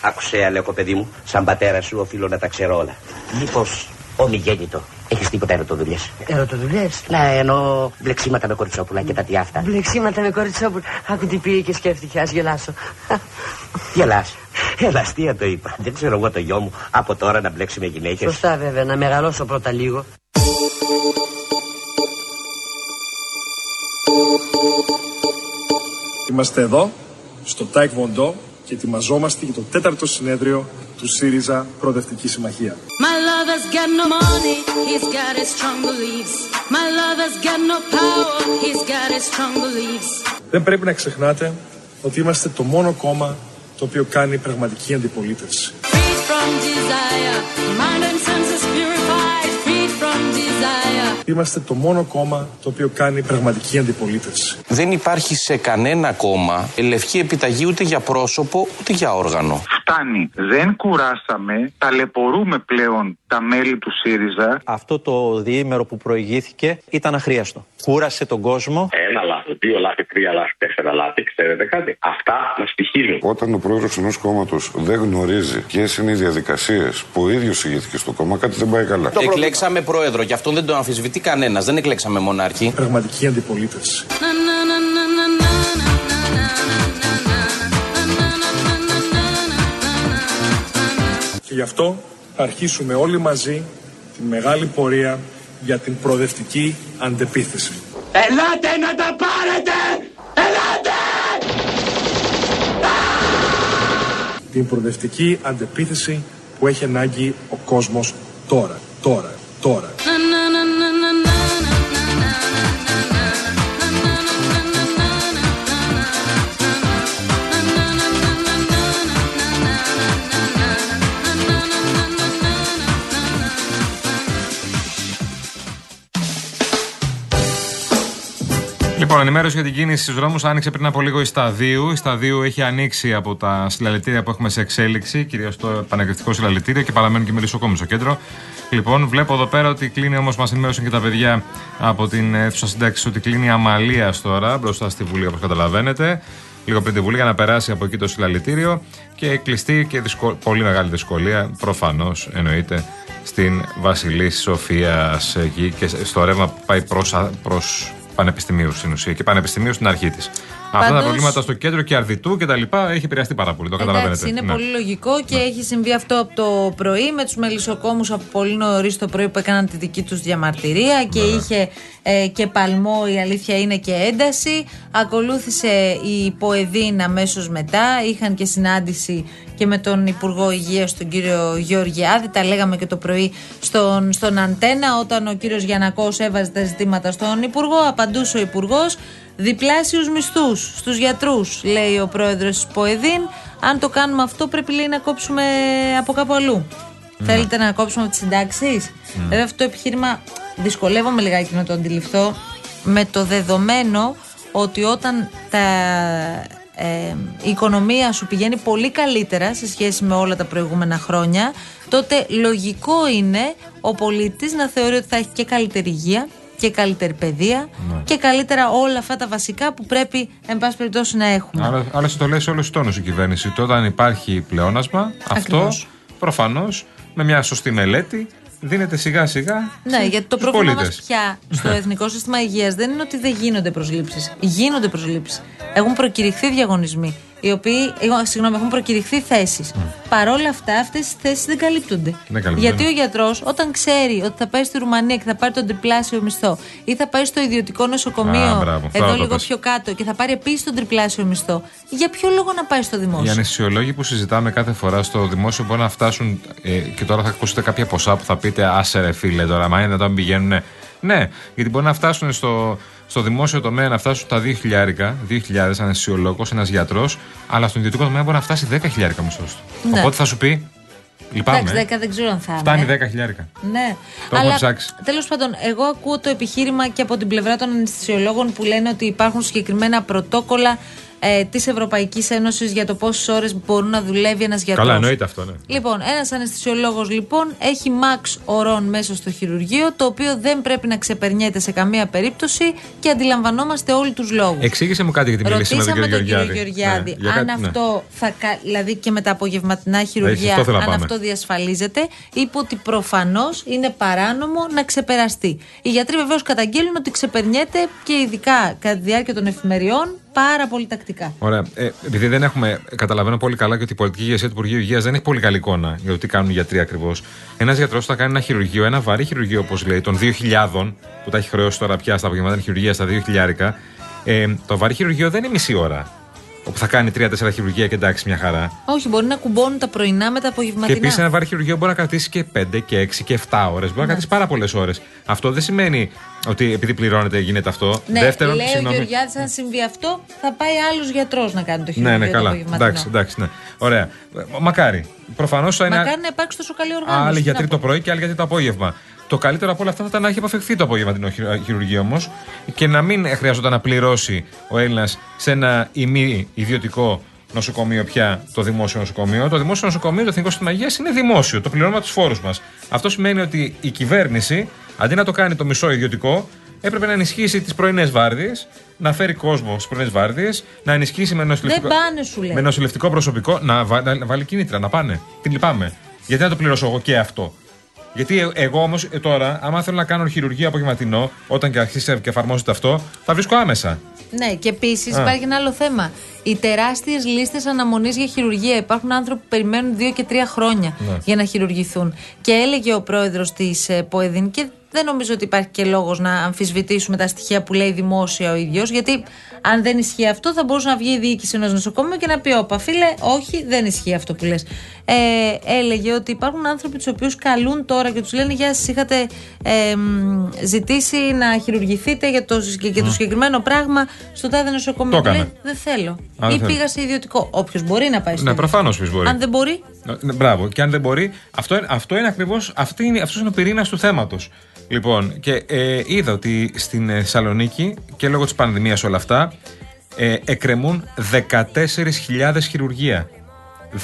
Άκουσε, Αλέκο, παιδί μου, σαν πατέρα σου οφείλω να τα ξέρω όλα. Μήπως ομιγέννητο. Έχεις τίποτα ερωτοδουλειές; Ερωτοδουλειές; Ναι, εννοώ μπλεξίματα με κοριτσόπουλα και τα τι αυτά. Μπλεξίματα με κοριτσόπουλα. Άκου τι πήγε και σκέφτηκε, ας γελάσω. Γελάς. Ελαστία το είπα. Δεν ξέρω εγώ το γιο μου από τώρα να μπλέξει με γυναίκες. Σωστά βέβαια, να μεγαλώσω πρώτα λίγο. Είμαστε εδώ, στο Τάικ Βοντό και ετοιμαζόμαστε για το τέταρτο συνέδριο του ΣΥΡΙΖΑ Προοδευτική Συμμαχία. My lover's got no money, he's got his strong beliefs. My lover's got no power, he's got his strong beliefs. Δεν πρέπει να ξεχνάτε ότι είμαστε το μόνο κόμμα το οποίο κάνει πραγματική αντιπολίτευση. Freed from desire, mind and senses purified. Freed from desire. Είμαστε το μόνο κόμμα το οποίο κάνει πραγματική αντιπολίτευση. Δεν υπάρχει σε κανένα κόμμα λευκή επιταγή ούτε για πρόσωπο ούτε για όργανο. Φτάνει. Δεν κουράσαμε. Ταλαιπωρούμε πλέον τα μέλη του ΣΥΡΙΖΑ. Αυτό το διήμερο που προηγήθηκε ήταν αχρίαστο. Κούρασε τον κόσμο. Ένα λάθος, δύο λάθη, τρία λάθη, τέσσερα λάθη, ξέρετε κάτι; Αυτά μα στοιχίζουν. Όταν ο πρόεδρος ενός κόμματος δεν γνωρίζει ποιες είναι οι διαδικασίες που ο ίδιος ηγήθηκε στο κόμμα, κάτι δεν πάει καλά. Εκλέξαμε πρόεδρο και αυτό δεν το τι κανένας. Δεν εκλέξαμε μονάρχη. Πραγματική αντιπολίτευση. Και γι' αυτό θα αρχίσουμε όλοι μαζί τη μεγάλη πορεία για την προοδευτική αντεπίθεση. Ελάτε να τα πάρετε! Ελάτε! Την προοδευτική αντεπίθεση που έχει ανάγκη ο κόσμος τώρα, τώρα, τώρα. Λοιπόν, ενημέρωση για την κίνηση στους δρόμους άνοιξε πριν από λίγο η Σταδίου. Η Σταδίου έχει ανοίξει από τα συλλαλητήρια που έχουμε σε εξέλιξη, κυρίως το επανεκριτικό συλλαλητήριο και παραμένουν και μελισσοκόμοι στο κέντρο. Λοιπόν, βλέπω εδώ πέρα ότι κλείνει όμως, μας ενημέρωσαν και τα παιδιά από την αίθουσα συντάξη ότι κλείνει η Αμαλία τώρα μπροστά στη Βουλή, όπως καταλαβαίνετε. Λίγο πριν τη Βουλή για να περάσει από εκεί το συλλαλητήριο και κλειστεί και δυσκο... πολύ μεγάλη δυσκολία, προφανώς εννοείται, στην Βασιλή Σοφίας εκεί και στο ρεύμα που πάει προς πανεπιστημίου στην ουσία και πανεπιστημίου στην αρχή της. Αυτά τα Πάντως- προβλήματα στο κέντρο και αρδιτού και τα λοιπά έχει επηρεαστεί πάρα πολύ. Το καταλαβαίνετε. Εντάξει, είναι Ναι. πολύ λογικό και έχει συμβεί αυτό από το πρωί με τους μελισσοκόμους από πολύ νωρίς το πρωί που έκαναν τη δική τους διαμαρτυρία και είχε ε, και παλμό, η αλήθεια είναι και ένταση. Ακολούθησε η Ποεδίν αμέσως μετά. Είχαν και συνάντηση και με τον Υπουργό Υγείας, τον κύριο Γεωργιάδη. Τα λέγαμε και το πρωί στον, στον Αντένα, όταν ο κύριος Γιανακός έβαζε τα ζητήματα στον Υπουργό. Απαντούσε ο Υπουργός. Διπλάσιους μισθούς στους γιατρούς, λέει ο πρόεδρος τη ΠΟΕΔΗΝ. Αν το κάνουμε αυτό, πρέπει λέει να κόψουμε από κάπου αλλού. Θέλετε να κόψουμε από τις συντάξεις; Βέβαια, αυτό το επιχείρημα δυσκολεύομαι λιγάκι να το αντιληφθώ με το δεδομένο ότι όταν τα, ε, η οικονομία σου πηγαίνει πολύ καλύτερα σε σχέση με όλα τα προηγούμενα χρόνια, τότε λογικό είναι ο πολίτης να θεωρεί ότι θα έχει και καλύτερη υγεία και καλύτερη παιδεία και καλύτερα όλα αυτά τα βασικά που πρέπει, εν πάση περιπτώσει, να έχουμε. Αλλά, αλλά το λέει σε όλους τους τόνους η κυβέρνηση. Το όταν υπάρχει πλεόνασμα, αυτό Ακριβώς. προφανώς με μια σωστή μελέτη δίνεται σιγά σιγά. Ναι, γιατί το στους πρόβλημα μας πολίτες. πια στο Εθνικό Σύστημα Υγείας δεν είναι ότι δεν γίνονται προσλήψεις. Γίνονται προσλήψεις. Έχουν προκηρυχθεί διαγωνισμοί. Οι οποίοι, ε, συγγνώμη, έχουν προκηρυχθεί θέσεις. Παρ' όλα αυτά, αυτές τις θέσεις δεν καλύπτονται. Δεν καλύπτονται, Γιατί ναι. ο γιατρός, όταν ξέρει ότι θα πάει στη Ρουμανία και θα πάρει τον τριπλάσιο μισθό, ή θα πάει στο ιδιωτικό νοσοκομείο, Α, μπράβο, αυτό εδώ το λίγο πες. πιο κάτω, και θα πάρει επίσης τον τριπλάσιο μισθό, για ποιο λόγο να πάει στο Οι δημόσιο. αναισθησιολόγοι που συζητάμε κάθε φορά στο δημόσιο μπορεί να φτάσουν ε, και τώρα θα ακούσετε κάποια ποσά που θα πείτε άσε ρε φίλε τώρα, μα είναι να πηγαίνουν. Ναι, γιατί μπορεί να φτάσουν στο, στο δημόσιο τομέα να φτάσουν τα 2 χιλιάρικα, 2.000 αναισθησιολόγο, ένας γιατρός, αλλά στον ιδιωτικό τομέα μπορεί να φτάσει 10 χιλιάρικα μισθός του. Ναι. Οπότε θα σου πει, λυπάμαι. Εντάξει, 10 δεν ξέρω αν θα είναι. Φτάνει 10 χιλιάρικα. Ναι, Το έχουμε ψάξει. τέλος πάντων, εγώ ακούω το επιχείρημα και από την πλευρά των αναισθησιολόγων που λένε ότι υπάρχουν συγκεκριμένα πρωτόκολλα ε, της Ευρωπαϊκής Ένωσης για το πόσες ώρες μπορούν να δουλεύει ένας γιατρός. Καλά, εννοείται αυτό, ναι. Λοιπόν, ένας αναισθησιολόγος λοιπόν έχει max ωρών μέσα στο χειρουργείο, το οποίο δεν πρέπει να ξεπερνιέται σε καμία περίπτωση και αντιλαμβανόμαστε όλοι τους λόγους. Εξήγησε μου κάτι για την μιλήση με τον Ρωτήσαμε κύριο τον κύριο Γεωργιάδη. Γεωργιάδη Ναι, για αν κάτι- ναι. αυτό θα. κα- Δηλαδή και με τα απογευματινά χειρουργία, αυτό θέλω να αν πάμε. αυτό διασφαλίζεται. Είπε ότι προφανώς είναι παράνομο να ξεπεραστεί. Οι γιατροί βεβαίως καταγγέλνουν ότι ξεπερνιέται και ειδικά κατά τη διάρκεια των εφημεριών πάρα πολύ τακτικά. Ωραία. Ε, επειδή δεν έχουμε, καταλαβαίνω πολύ καλά και ότι η πολιτική ηγεσία του Υπουργείου Υγείας δεν έχει πολύ καλή εικόνα για το τι κάνουν οι γιατροί ακριβώς. Ένας γιατρός θα κάνει ένα χειρουργείο, ένα βαρύ χειρουργείο όπως λέει, των 2.000 που τα έχει χρεώσει τώρα πια στα απογευματινά χειρουργία στα 2.000. Ε, το βαρύ χειρουργείο δεν είναι μισή ώρα. Όπου θα κάνει 3-4 χειρουργία και εντάξει, μια χαρά. Όχι, μπορεί να κουμπώνουν τα πρωινά με τα Και απογευματινά. επίσης ένα βαρύ χειρουργείο μπορεί να κρατήσει και 5 και 6 και 7 ώρες. Μπορεί να κρατήσει πάρα πολλές ώρες. Αυτό δεν σημαίνει ότι επειδή πληρώνεται γίνεται αυτό. Ναι, Δεύτερον, λέει ο συγγνώμη. Γεωργιάδης, αν συμβεί αυτό, θα πάει άλλο γιατρός να κάνει το Ναι, χειρουργείο. ναι, το καλά. απογευματινό. Εντάξει, εντάξει, ναι. Ωραία. Ε, Μακάρι. Προφανώς θα είναι. Μακάρι να υπάρξει τόσο καλή οργάνωση. Άλλοι Τι γιατροί να το πω. πρωί και άλλοι γιατροί το απόγευμα. Το καλύτερο από όλα αυτά θα ήταν να έχει αποφευχθεί το απογευματινό χειρου- χειρουργείο όμως και να μην χρειάζονταν να πληρώσει ο Έλληνας σε ένα ημί ιδιωτικό νοσοκομείο πια το δημόσιο νοσοκομείο. Το δημόσιο νοσοκομείο, το Εθνικό Σύστημα Υγείας είναι δημόσιο. Το πληρώνουμε από τους φόρους μας. Αυτό σημαίνει ότι η κυβέρνηση, αντί να το κάνει το μισό ιδιωτικό, έπρεπε να ενισχύσει τις πρωινές βάρδιες, να φέρει κόσμο στις πρωινές βάρδιες, να ενισχύσει με Δεν νοσηλευτικό. πάνε, σου λέει. Με νοσηλευτικό προσωπικό να, βα- να βάλει κίνητρα, να πάνε. Τι λυπάμαι. Γιατί να το πληρώσω εγώ και αυτό; Γιατί ε- εγώ όμως τώρα, άμα θέλω να κάνω χειρουργία απογευματινό, όταν και αρχίσει και εφαρμόζεται αυτό, θα βρίσκω άμεσα. Ναι, και επίσης Α. υπάρχει ένα άλλο θέμα. Οι τεράστιες λίστες αναμονής για χειρουργία. Υπάρχουν άνθρωποι που περιμένουν δύο και τρία χρόνια Ναι. για να χειρουργηθούν. Και έλεγε ο πρόεδρος της ΠΟΕΔΗΝ, και δεν νομίζω ότι υπάρχει και λόγος να αμφισβητήσουμε τα στοιχεία που λέει δημόσια ο ίδιος, γιατί αν δεν ισχύει αυτό, θα μπορούσε να βγει η διοίκηση ενός νοσοκομείου και να πει: Όπα, φίλε, όχι, δεν ισχύει αυτό που λες. Ε, έλεγε ότι υπάρχουν άνθρωποι τους οποίους καλούν τώρα και τους λένε: Γεια σα, είχατε ε, μ, ζητήσει να χειρουργηθείτε για το, συγκε- για το συγκεκριμένο πράγμα στο τάδε νοσοκομείο. Το Του έκανα. λέει, δεν θέλω. δεν Ή θέλω. πήγα σε ιδιωτικό. Όποιος μπορεί να πάει στο Ναι, ιδιωτικό. προφανώς πει μπορεί. Αν δεν μπορεί, Ναι, μπράβο. Και αν δεν μπορεί, αυτό, είναι- αυτό είναι ακριβώς. Αυτό είναι, αυτός είναι ο πυρήνας του θέματος. Λοιπόν, και ε, είδα ότι στην ε, Θεσσαλονίκη και λόγω της πανδημίας όλα αυτά ε, εκκρεμούν 14.000 χειρουργία.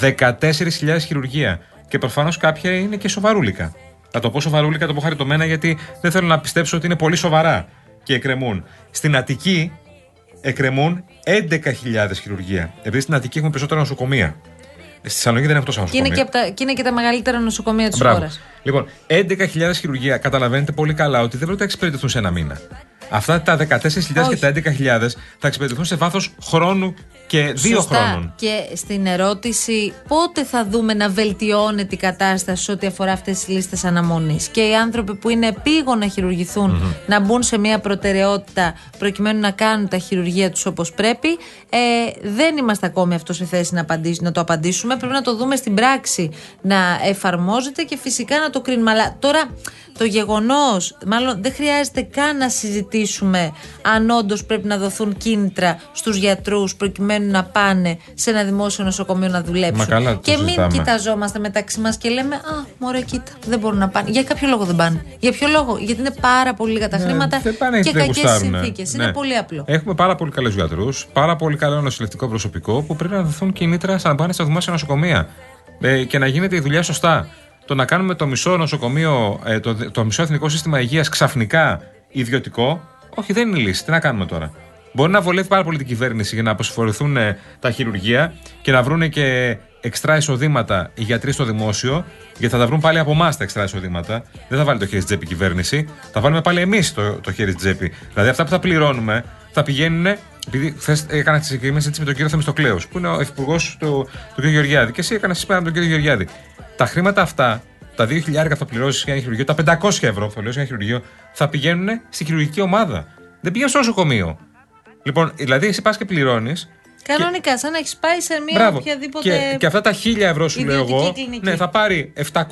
14.000 χειρουργία. Και προφανώς κάποια είναι και σοβαρούλικα. Θα το πω σοβαρούλικα, το πω χαριτωμένα γιατί δεν θέλω να πιστέψω ότι είναι πολύ σοβαρά και εκκρεμούν. Στην Αττική εκκρεμούν 11.000 χειρουργία. Επειδή στην Αττική έχουμε περισσότερα νοσοκομεία. Στη Θεσσαλονίκη δεν έχουμε τόσα και είναι, νοσοκομεία. και, από τα, και είναι και τα μεγαλύτερα νοσοκομεία της Μπράβο. χώρας. Λοιπόν, 11.000 χειρουργία. Καταλαβαίνετε πολύ καλά ότι δεν πρόκειται να εξυπηρετηθούν σε ένα μήνα. Αυτά τα 14.000 και Όχι. τα 11.000 θα εξυπηρετηθούν σε βάθος χρόνου και δύο Σωστά. χρόνων. Και στην ερώτηση πότε θα δούμε να βελτιώνεται η κατάσταση ό,τι αφορά αυτές τις λίστες αναμονής; Και οι άνθρωποι που είναι επίγον να χειρουργηθουν να μπουν σε μια προτεραιότητα προκειμένου να κάνουν τα χειρουργία τους όπως πρέπει. Ε, δεν είμαστε ακόμη αυτό σε θέση να, απαντήσ- να το απαντήσουμε. Πρέπει να το δούμε στην πράξη να εφαρμόζεται και φυσικά να το κρίνουμε. Αλλά τώρα το γεγονός, μάλλον δεν χρειάζεται καν να συζητήσουμε αν όντως πρέπει να δοθούν κίνητρα στους γιατρούς προκειμένου να πάνε σε ένα δημόσιο νοσοκομείο να δουλέψουν. Μα καλά, το και μην συζητάμε. κοιταζόμαστε μεταξύ μας και λέμε Α, μωρέ, κοίτα, δεν μπορούν να πάνε. Για κάποιο λόγο δεν πάνε. Για ποιο λόγο, Γιατί είναι πάρα πολύ λίγα τα χρήματα Ναι, δεν πάνε και γιατί δεν κακές γουστάρουνε. συνθήκες. Ναι. Είναι πολύ απλό. Έχουμε πάρα πολύ καλούς γιατρούς, πάρα πολύ καλό νοσηλευτικό προσωπικό που πρέπει να δοθούν κινήτρα σαν να πάνε στα δημόσια νοσοκομεία ε, και να γίνεται η δουλειά σωστά. Το να κάνουμε το μισό νοσοκομείο, ε, το, το μισό εθνικό σύστημα υγείας ξαφνικά ιδιωτικό, όχι δεν είναι η λύση. Τι να κάνουμε τώρα; Μπορεί να βολεύει πάρα πολύ την κυβέρνηση για να αποσυφορηθούν ε, τα χειρουργεία και να βρουν και εξτρά εισοδήματα οι γιατροί στο δημόσιο, γιατί θα τα βρουν πάλι από εμάς τα εξτρά εισοδήματα. Δεν θα βάλει το χέρι στη τσέπη η κυβέρνηση, θα βάλουμε πάλι εμείς το, το χέρι στη τσέπη. Δηλαδή αυτά που θα πληρώνουμε θα πηγαίνουν. Επειδή χθες έκανα τη συγκεκριμένη συζήτηση με τον κύριο Θεμιστοκλέους, που είναι ο υφυπουργός του, του κ. Γεωργιάδη, και εσύ έκανα συζήτηση με τον κ. Γεωργιάδη. Τα χρήματα αυτά, τα 2.000 που θα πληρώσεις για ένα χειρουργείο, τα 500 ευρώ που θα πληρώσεις για ένα χειρουργείο, θα πηγαίνουν στη χειρουργική ομάδα. Δεν πηγαίνουν στο νοσοκομείο. Λοιπόν, δηλαδή εσύ πας και πληρώνεις. Κανονικά, σαν να έχεις πάει σε μια Μπράβο. οποιαδήποτε. Και, και αυτά τα 1000 ευρώ σου λέω ιδιωτική εγώ. κλινική. Ναι, θα πάρει 700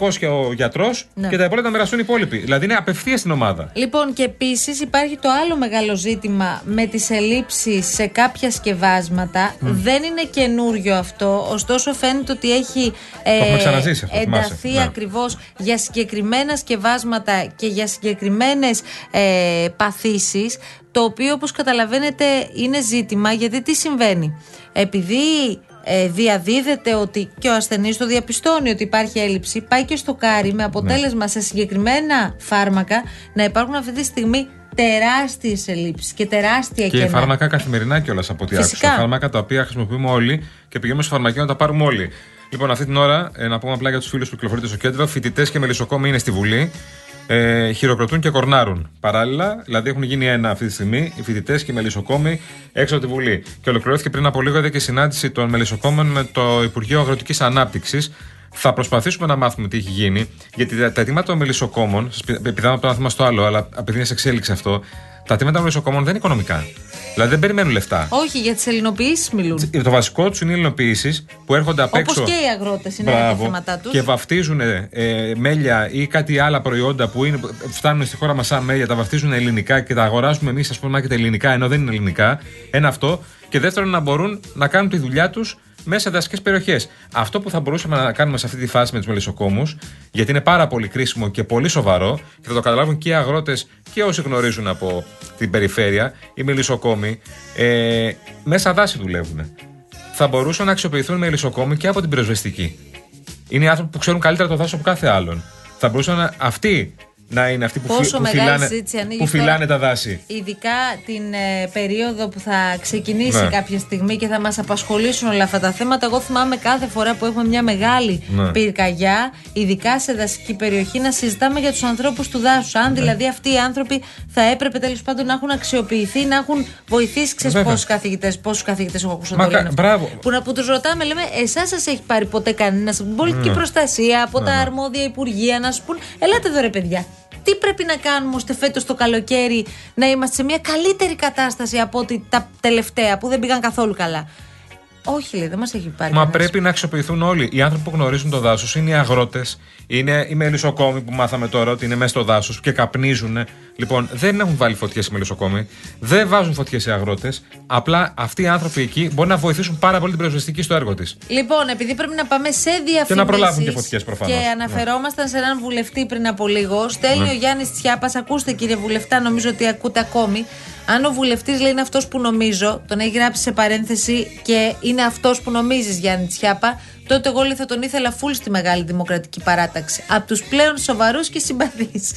ο γιατρός Ναι. και τα υπόλοιπα θα μοιραστούν οι υπόλοιποι. Δηλαδή είναι απευθείας στην ομάδα. Λοιπόν, και επίσης υπάρχει το άλλο μεγάλο ζήτημα με τις ελλείψεις σε κάποια σκευάσματα. Δεν είναι καινούριο αυτό, ωστόσο φαίνεται ότι έχει ε, έχουμε ξαναζήσει αυτό, θυμάσαι. ενταθεί Ναι. ακριβώς για συγκεκριμένα σκευάσματα και για συγκεκριμένες ε, παθήσεις Το οποίο, όπως καταλαβαίνετε, είναι ζήτημα γιατί τι συμβαίνει; Επειδή ε, διαδίδεται ότι και ο ασθενής το διαπιστώνει ότι υπάρχει έλλειψη, πάει και στο κάρι με αποτέλεσμα σε συγκεκριμένα φάρμακα να υπάρχουν αυτή τη στιγμή τεράστιες ελλείψεις και τεράστια Και κενά. φάρμακα καθημερινά κιόλας από ό,τι Φυσικά. άκουσα. Φάρμακα τα οποία χρησιμοποιούμε όλοι και πηγαίνουμε στο φαρμακείο να τα πάρουμε όλοι. Λοιπόν, αυτή την ώρα, ε, να πούμε απλά για τους φίλους που κυκλοφορείτε στο κέντρο, φοιτητές και μελισσοκόμοι είναι στη Βουλή. Ε, χειροκροτούν και κορνάρουν. Παράλληλα, δηλαδή έχουν γίνει ένα αυτή τη στιγμή, οι φοιτητές και οι μελισσοκόμοι έξω από τη Βουλή. Και ολοκληρώθηκε πριν από λίγο, είδα και συνάντηση των μελισσοκόμων με το Υπουργείο Αγροτικής Ανάπτυξης. Θα προσπαθήσουμε να μάθουμε τι έχει γίνει, γιατί τα, τα αιτήματα των μελισσοκόμων, σας πη- πηδάμε από το ένα θέμα στο άλλο, αλλά επειδή είναι σε εξέλιξη αυτό, τα αιτήματα των μελισσοκόμων δεν είναι οικονομικά. Δηλαδή δεν περιμένουν λεφτά. Όχι, για τις ελληνοποιήσεις μιλούν. Το βασικό τους είναι οι ελληνοποιήσεις που έρχονται απ' Όπως έξω. και οι αγρότες είναι τα Μπράβο. θέματα τους. Και βαφτίζουν ε, μέλια ή κάτι άλλα προϊόντα που είναι, φτάνουν στη χώρα μας σαν μέλια, τα βαφτίζουν ελληνικά και τα αγοράζουμε εμείς, ας πούμε, και ελληνικά, ενώ δεν είναι ελληνικά. Ένα αυτό. Και δεύτερον, να μπορούν να κάνουν τη δουλειά τους μέσα σε δασικές περιοχές. Αυτό που θα μπορούσαμε να κάνουμε σε αυτή τη φάση με τους μελισσοκόμους, γιατί είναι πάρα πολύ κρίσιμο και πολύ σοβαρό, και θα το καταλάβουν και οι αγρότες και όσοι γνωρίζουν από την περιφέρεια, οι μελισσοκόμοι, ε, μέσα δάση δουλεύουν. Θα μπορούσαν να αξιοποιηθούν μελισσοκόμοι και από την πυροσβεστική. Είναι οι άνθρωποι που ξέρουν καλύτερα το δάσο από κάθε άλλον. Θα μπορούσαν να- αυτοί να είναι αυτοί που, φυ- Πόσο που μεγάλη φυλάνε, συζήτηση ανοίγει που τώρα. φυλάνε τα δάση. Ειδικά την ε, περίοδο που θα ξεκινήσει Ναι. κάποια στιγμή και θα μας απασχολήσουν όλα αυτά τα θέματα. Εγώ θυμάμαι κάθε φορά που έχουμε μια μεγάλη Ναι. πυρκαγιά, ειδικά σε δασική περιοχή, να συζητάμε για τους ανθρώπους του δάσους. Αν Ναι. δηλαδή αυτοί οι άνθρωποι θα έπρεπε τέλος πάντων να έχουν αξιοποιηθεί, να έχουν βοηθήσει. Ξέρεις Βέβαια. πόσους καθηγητές, πόσους καθηγητές έχω ακούσει να Μα το κα- λένε αυτό. μπράβο. Που, να, που τους ρωτάμε, λέμε, εσάς σας έχει πάρει ποτέ κανένα από την πολιτική Ναι. προστασία, από Ναι, τα ναι. αρμόδια υπουργεία να σου πούν, ελάτε εδώ ρε παιδιά. Τι πρέπει να κάνουμε ώστε φέτος το καλοκαίρι να είμαστε σε μια καλύτερη κατάσταση από ότι τα τελευταία που δεν πήγαν καθόλου καλά; Όχι, λέει, δεν μας έχει πάρει. Μα κανένας. πρέπει να αξιοποιηθούν όλοι. Οι άνθρωποι που γνωρίζουν το δάσος είναι οι αγρότες, είναι οι μελισσοκόμοι που μάθαμε τώρα ότι είναι μέσα στο δάσος και καπνίζουν. Λοιπόν, δεν έχουν βάλει φωτιές οι μελισσοκόμοι, δεν βάζουν φωτιές οι αγρότες. Απλά αυτοί οι άνθρωποι εκεί μπορεί να βοηθήσουν πάρα πολύ την πυροσβεστική στο έργο της. Λοιπόν, επειδή πρέπει να πάμε σε διαφημίσεις Και να προλάβουν και φωτιές προφανώς. Και αναφερόμασταν σε έναν βουλευτή πριν από λίγο. Στέλνει Ναι. ο Γιάννης Τσιάπας. Ακούστε, κύριε Βουλευτά, νομίζω ότι ακούτε ακόμη. Αν ο βουλευτής λέει είναι αυτός που νομίζω, τον έχει γράψει σε παρένθεση και είναι αυτός που νομίζεις, Γιάννη Τσιάπα, τότε εγώ λέει, θα τον ήθελα φουλ στη μεγάλη δημοκρατική παράταξη. Από τους πλέον σοβαρούς και συμπαθείς.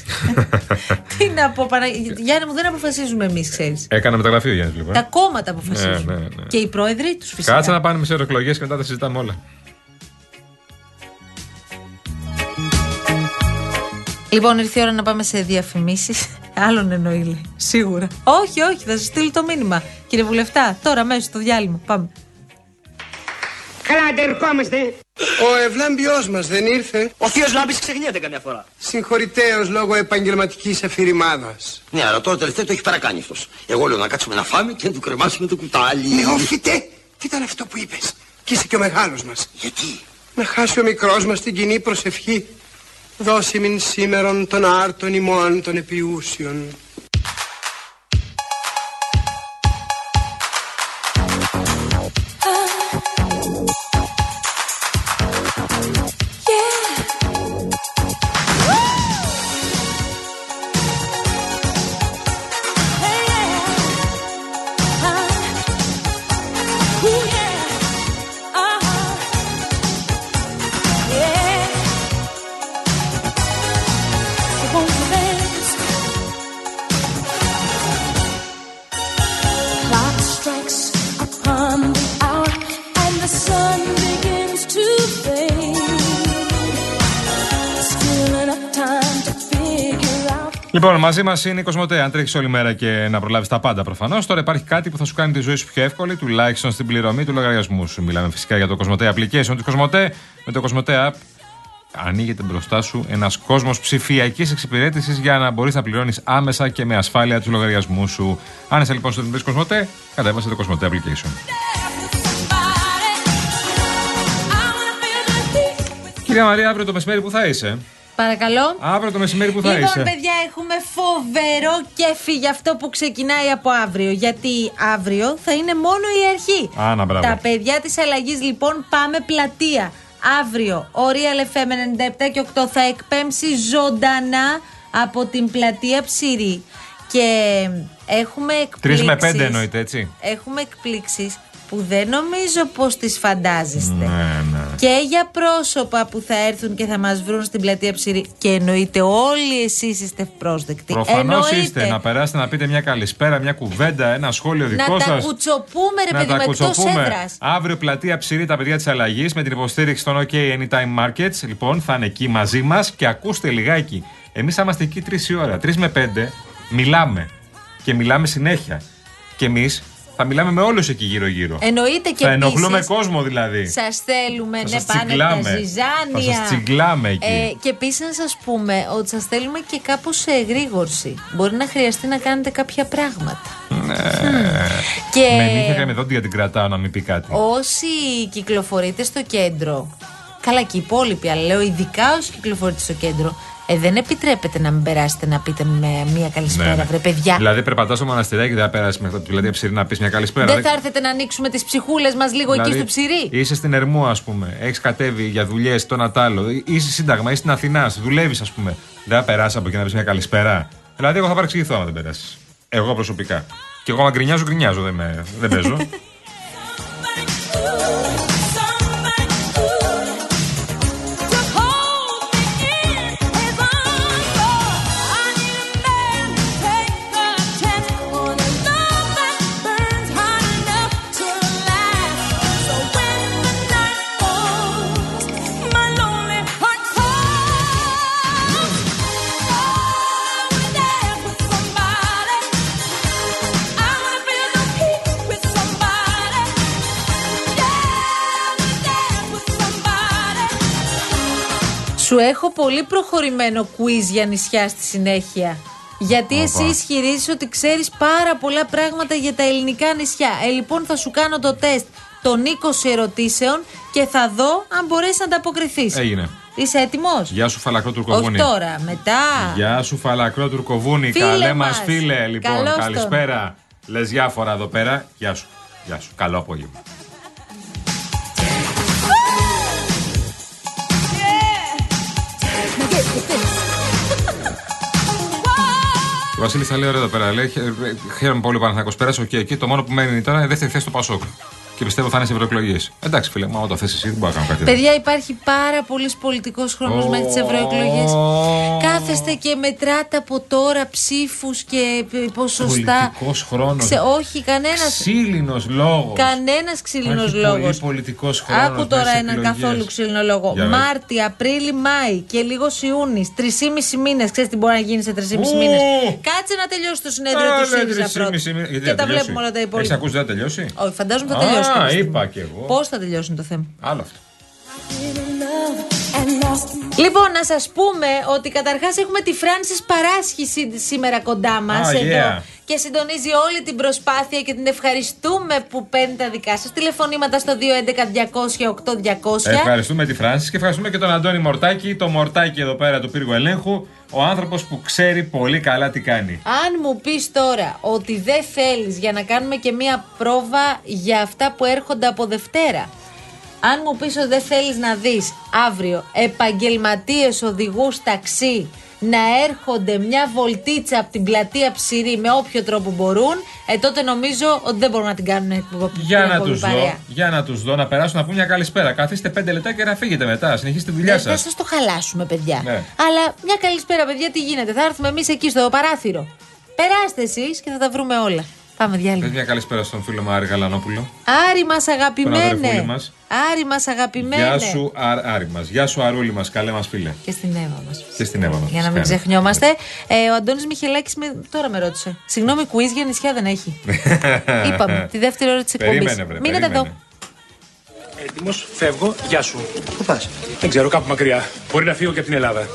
Τι να πω, Πανα... Γιάννη μου, δεν αποφασίζουμε εμείς, ξέρεις. Έκανα μεταγραφή ο Γιάννη λοιπόν. Τα κόμματα αποφασίζουν. Ναι, ναι, ναι. Και οι πρόεδροι τους φυσικά. Κάτσε να πάνε σε εκλογέ και μετά τα συζητάμε όλα. Λοιπόν, ήρθε η ώρα να πάμε σε διαφημίσεις. Άλλον εννοεί, λέει. Σίγουρα. Όχι, όχι, θα σας στείλει το μήνυμα. Κύριε Βουλευτά, τώρα μέσα στο διάλειμμα. Πάμε. Καλά, ερχόμαστε. Ο ευλάμπιός μας δεν ήρθε. Ο θείος Λάμπης ξεχνιέται καμιά φορά. Συγχωρητέως λόγω επαγγελματικής αφηρημάδας. Ναι, αλλά τώρα τελευταία το έχει παρακάνει αυτός. Εγώ λέω να κάτσουμε να φάμε και να του κρεμάσουμε το κουτάλι. Νεόφιτε, τι ήταν αυτό που είπες; Κι είσαι και ο μεγάλος μας. Γιατί; Να χάσει ο μικρός μας την κοινή προσευχή. Δώσε μην σήμερον των άρτων ημών των επιούσιων. Λοιπόν, μαζί μας είναι η Κοσμοτέ. Αν τρέχεις όλη μέρα και να προλάβεις τα πάντα προφανώς, τώρα υπάρχει κάτι που θα σου κάνει τη ζωή σου πιο εύκολη, τουλάχιστον στην πληρωμή του λογαριασμού σου. Μιλάμε φυσικά για το Κοσμοτέ Application της Κοσμοτέ. Με το Κοσμοτέ App ανοίγεται μπροστά σου ένας κόσμος ψηφιακής εξυπηρέτησης για να μπορείς να πληρώνεις άμεσα και με ασφάλεια τους λογαριασμούς σου. Αν είσαι λοιπόν στο Εθνικό Κοσμοτέ, κατέβασε το Κοσμοτέ Application. Κυρία Μαρία, αύριο το μεσημέρι που θα είσαι; Παρακαλώ. Αύριο το μεσημέρι που θα λοιπόν, είσαι. παιδιά, έχουμε φοβερό κέφι για αυτό που ξεκινάει από αύριο. Γιατί αύριο θα είναι μόνο η αρχή. Α, να, μπράβο. Τα παιδιά της αλλαγής, λοιπόν, πάμε πλατεία. Αύριο ο Real FM 97 και 8 θα εκπέμψει ζωντανά από την πλατεία Ψηρή. Και Έχουμε Τρεις εκπλήξεις. με πέντε εννοείται, έτσι. Έχουμε εκπλήξεις που δεν νομίζω πως τις φαντάζεστε. Ναι, ναι. Και για πρόσωπα που θα έρθουν και θα μας βρουν στην πλατεία Ψηρή. Και εννοείται όλοι εσείς είστε ευπρόσδεκτοι. Προφανώς Εννοείται. είστε. Να περάσετε να πείτε μια καλησπέρα, μια κουβέντα, ένα σχόλιο δικό Να σας. τα κουτσοπούμε, ρε παιδί μου, εκτός έδρας. Αύριο πλατεία ψηρή τα παιδιά της αλλαγής με την υποστήριξη των OK Anytime Markets. Λοιπόν, θα είναι εκεί μαζί μας και ακούστε λιγάκι. Εμείς θα είμαστε εκεί τρεις η ώρα. Τρεις με πέντε μιλάμε. Και μιλάμε συνέχεια. Και εμείς θα μιλάμε με όλους εκεί γύρω-γύρω. Εννοείται και θα ενοχλούμε επίσης, κόσμο δηλαδή. Σας θέλουμε, Θα ναι, σας πάνε τα τσιγκλάμε. ζυζάνια. Θα σας τσιγκλάμε εκεί. Ε, και επίσης να σας πούμε ότι σας θέλουμε και κάπως σε εγρήγορση. Μπορεί να χρειαστεί να κάνετε κάποια πράγματα. Και Με νύχια και με δόντια την κρατάω να μην πει κάτι. όσοι κυκλοφορείτε στο κέντρο, καλά και οι υπόλοιποι, αλλά λέω ειδικά όσοι κυκλοφορείτε στο κέντρο, ε, δεν επιτρέπεται να μην περάσετε να πείτε με μία καλησπέρα, βρε παιδιά. Δηλαδή, περπατάς στο μοναστηράκι και δεν θα περάσεις μέχρι το πλατεία ψηρή να πεις μια καλησπέρα. δεν θα έρθετε να ανοίξουμε τις ψυχούλες μας λίγο εκεί Δηλαδή, στο ψυρί; Είσαι στην Ερμού, ας πούμε. Έχεις κατέβει για δουλειές, το ένα τ' άλλο. Είσαι σύνταγμα, είσαι στην Αθηνάς, δουλεύεις, ας πούμε. Δεν θα περάσεις από εκεί να πεις μια καλησπέρα. Δηλαδή, εγώ θα παρεξηγηθώ αν δεν περάσεις. Εγώ προσωπικά. Και εγώ, αν γκρινιάζω, γκρινιάζω. Δεν, με, δεν παίζω. έχω πολύ προχωρημένο quiz για νησιά στη συνέχεια. Γιατί εσύ ισχυρίζεις ότι ξέρεις πάρα πολλά πράγματα για τα ελληνικά νησιά. Ε, λοιπόν, θα σου κάνω το τεστ των 20 ερωτήσεων και θα δω αν μπορέσεις να ανταποκριθείς. Έγινε. Είσαι έτοιμος; Γεια σου, φαλακρό τουρκοβούνι. Όχι τώρα, μετά. Γεια σου, φαλακρό τουρκοβούνι. Φίλε Καλέ μας μας. φίλε, λοιπόν. Καλώς τον. καλησπέρα. Λες διάφορα εδώ πέρα. Γεια σου. Γεια σου. Καλό απόγευμα. Ο Βασίλης θα λέει ωραία εδώ πέρα. Λέει, «Χαι- χαίρομαι πολύ που θα πέρασε. Οκ, εκεί το μόνο που μένει τώρα είναι η δεύτερη θέση του Πασόκ. Και πιστεύω θα είναι σε ευρωεκλογές. Εντάξει, φίλε, μα όταν θες εσύ δεν μπορώ να κάνω κάτι. Παιδιά, υπάρχει πάρα πολύς πολιτικός χρόνος Ω. μέχρι τις ευρωεκλογές. Κάθεστε και μετράτε από τώρα ψήφους και ε, ποσοστά. Πολιτικός χρόνος. Ξε- όχι, κανένας. Ξύλινος λόγος. Κανένας ξύλινος λόγος. Πολύ πολιτικός χρόνος. Άκου τώρα έναν καθόλου ξύλινο λόγο. Για πες. Μάρτι, Απρίλη, Μάη και λίγος Ιούνις. Τρεις μήνες. Ξέρεις τι μπορεί να γίνει σε τρεις μήνες. Κάτσε να τελειώσει το συνέδριο του ΣΥΡΙΖΑ πρώτα. Και τα βλέπουμε όλα τα Έχεις υπόλοιπα. ακούσει δεν θα τελειώσει; Όχι, φαντάζομαι θα τελειώσει. Α, είπα κι εγώ. Πώς θα τελειώσουν το θέμα; Άλλο αυτό. Λοιπόν, να σας πούμε ότι καταρχάς έχουμε τη Φράνση Παράσχη σή- σήμερα κοντά μας. Ah, yeah. Και συντονίζει όλη την προσπάθεια και την ευχαριστούμε που παίρνει τα δικά σας τηλεφωνήματα στο 211-200-8200. Ευχαριστούμε τη Φράνσης και ευχαριστούμε και τον Αντώνη Μορτάκη, το Μορτάκη εδώ πέρα του πύργου ελέγχου. Ο άνθρωπος που ξέρει πολύ καλά τι κάνει. Αν μου πεις τώρα ότι δεν θέλεις για να κάνουμε και μία πρόβα για αυτά που έρχονται από Δευτέρα. Αν μου πεις ότι δεν θέλεις να δεις αύριο επαγγελματίες οδηγούς ταξί να έρχονται μια βολτίτσα από την πλατεία ψηρή με όποιο τρόπο μπορούν, ε, τότε νομίζω ότι δεν μπορούν να την κάνουν εκπομπή- Για την να εκπομπή τους δω, παρέα. για να τους δω, να περάσουν να πούμε μια καλησπέρα. Καθίστε πέντε λεπτά και να φύγετε μετά. Συνεχίστε τη δουλειά Ε, σας. Δεν σας το χαλάσουμε, παιδιά. Ναι. Αλλά μια καλησπέρα, παιδιά, τι γίνεται. Θα έρθουμε εμείς εκεί στο παράθυρο. Περάστε εσείς και θα τα βρούμε όλα. Πάμε διάλειμμα. Πες μια καλησπέρα στον φίλο μου Άρη Γαλανόπουλο. Άρη μας Τον αγαπημένε. αδερφούλη μας. Άρη μας αγαπημένε. Γεια σου, Άρ, Άρη μας. Γεια σου, Αρούλη μας. Καλέ μας φίλε. Και στην Εύα μας. Και στην Εύα μας. Για να μην ξεχνιόμαστε. Ε, ο Αντώνης Μιχελάκης με... τώρα με ρώτησε. Συγγνώμη, quiz για νησιά δεν έχει. Είπαμε τη δεύτερη ώρα της εκπομπής. Περίμενε, βρε, Μείνετε εδώ. περίμενε. Έτοιμος, φεύγω, γεια σου. Πού πας; Δεν ξέρω, κάπου μακριά. Μπορεί να φύγω και από την Ελλάδα.